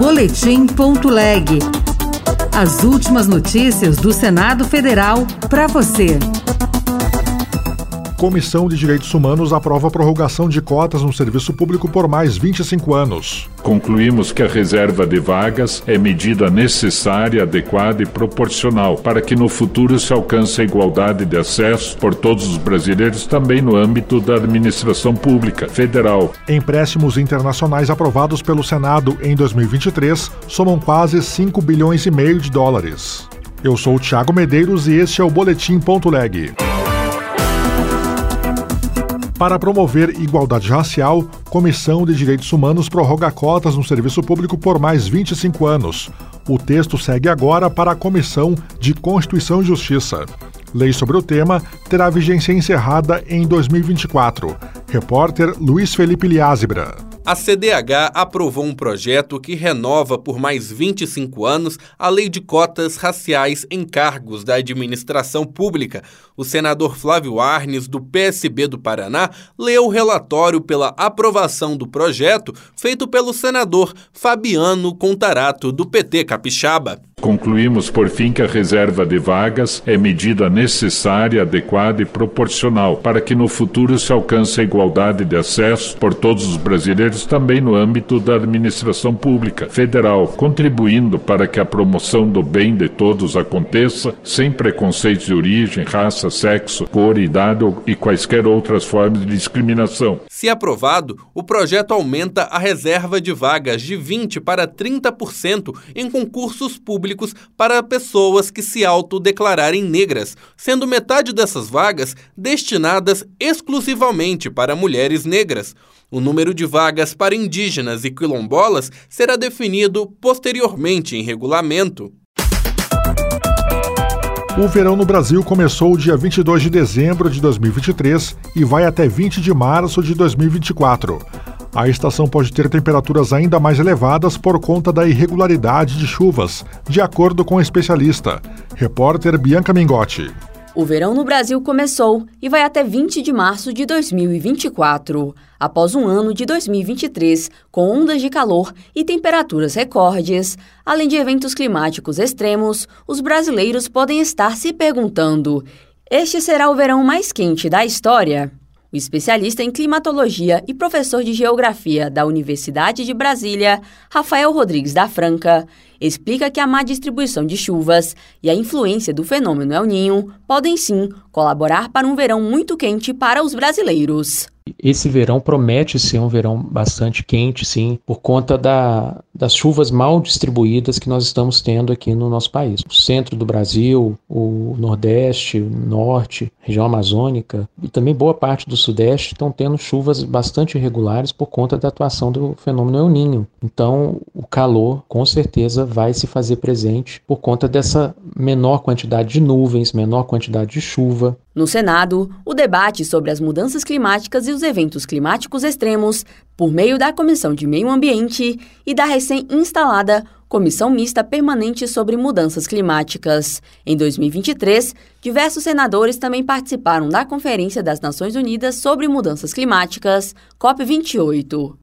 Boletim.leg. As últimas notícias do Senado Federal para você. Comissão de Direitos Humanos aprova a prorrogação de cotas no serviço público por mais 25 anos. Concluímos que a reserva de vagas é medida necessária, adequada e proporcional para que no futuro se alcance a igualdade de acesso por todos os brasileiros também no âmbito da administração pública federal. Empréstimos internacionais aprovados pelo Senado em 2023 somam quase 5 bilhões e meio de dólares. Eu sou o Thiago Medeiros e este é o Boletim Ponto Leg. Para promover igualdade racial, Comissão de Direitos Humanos prorroga cotas no serviço público por mais 25 anos. O texto segue agora para a Comissão de Constituição e Justiça. Lei sobre o tema terá vigência encerrada em 2024. Repórter Luiz Felipe Liázebra a CDH aprovou um projeto que renova por mais 25 anos a lei de cotas raciais em cargos da administração pública. O senador Flávio Arnes, do PSB do Paraná, leu o relatório pela aprovação do projeto feito pelo senador Fabiano Contarato, do PT Capixaba. Concluímos, por fim, que a reserva de vagas é medida necessária, adequada e proporcional para que no futuro se alcance a igualdade de acesso por todos os brasileiros também no âmbito da administração pública federal, contribuindo para que a promoção do bem de todos aconteça sem preconceitos de origem, raça, sexo, cor, idade e quaisquer outras formas de discriminação. Se aprovado, o projeto aumenta a reserva de vagas de 20 para 30% em concursos públicos para pessoas que se autodeclararem negras, sendo metade dessas vagas destinadas exclusivamente para mulheres negras. O número de vagas para indígenas e quilombolas será definido posteriormente em regulamento. O verão no Brasil começou dia 22 de dezembro de 2023 e vai até 20 de março de 2024. A estação pode ter temperaturas ainda mais elevadas por conta da irregularidade de chuvas, de acordo com o especialista. Repórter Bianca Mingotti. O verão no Brasil começou e vai até 20 de março de 2024. Após um ano de 2023 com ondas de calor e temperaturas recordes, além de eventos climáticos extremos, os brasileiros podem estar se perguntando: este será o verão mais quente da história? O especialista em climatologia e professor de geografia da Universidade de Brasília, Rafael Rodrigues da Franca, explica que a má distribuição de chuvas e a influência do fenômeno El Ninho podem sim colaborar para um verão muito quente para os brasileiros. Esse verão promete ser um verão bastante quente, sim, por conta da, das chuvas mal distribuídas que nós estamos tendo aqui no nosso país. O centro do Brasil, o Nordeste, o Norte, região amazônica e também boa parte do Sudeste estão tendo chuvas bastante irregulares por conta da atuação do fenômeno El Ninho. Então, o calor com certeza vai se fazer presente por conta dessa menor quantidade de nuvens, menor quantidade de chuva. No Senado, o debate sobre as mudanças climáticas e os eventos climáticos extremos, por meio da Comissão de Meio Ambiente e da recém-instalada Comissão Mista Permanente sobre Mudanças Climáticas. Em 2023, diversos senadores também participaram da Conferência das Nações Unidas sobre Mudanças Climáticas, COP28.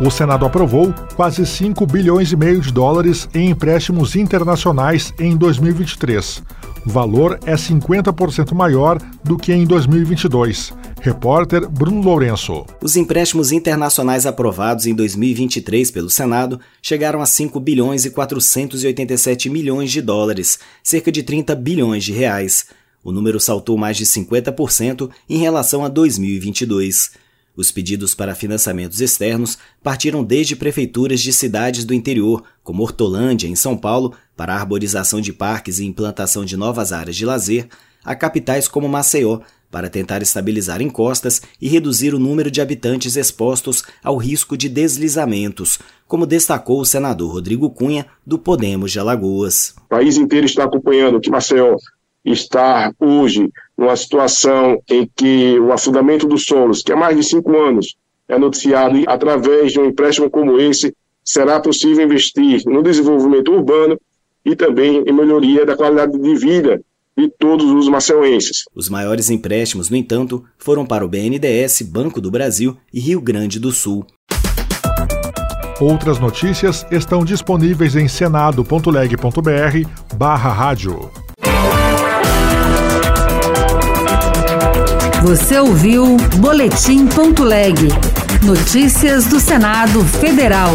O Senado aprovou quase 5 bilhões e meio de dólares em empréstimos internacionais em 2023. O valor é 50% maior do que em 2022. Repórter Bruno Lourenço. Os empréstimos internacionais aprovados em 2023 pelo Senado chegaram a 5 bilhões e 487 milhões de dólares, cerca de 30 bilhões de reais. O número saltou mais de 50% em relação a 2022. Os pedidos para financiamentos externos partiram desde prefeituras de cidades do interior, como Hortolândia, em São Paulo, para arborização de parques e implantação de novas áreas de lazer, a capitais como Maceió, para tentar estabilizar encostas e reduzir o número de habitantes expostos ao risco de deslizamentos, como destacou o senador Rodrigo Cunha, do Podemos de Alagoas. O país inteiro está acompanhando que Maceió está hoje numa situação em que o afundamento dos solos, que há mais de cinco anos é noticiado, e através de um empréstimo como esse, será possível investir no desenvolvimento urbano e também em melhoria da qualidade de vida de todos os maceuenses. Os maiores empréstimos, no entanto, foram para o BNDES, Banco do Brasil e Rio Grande do Sul. Outras notícias estão disponíveis em senado.leg.br barra rádio. Você ouviu Boletim.leg. Notícias do Senado Federal.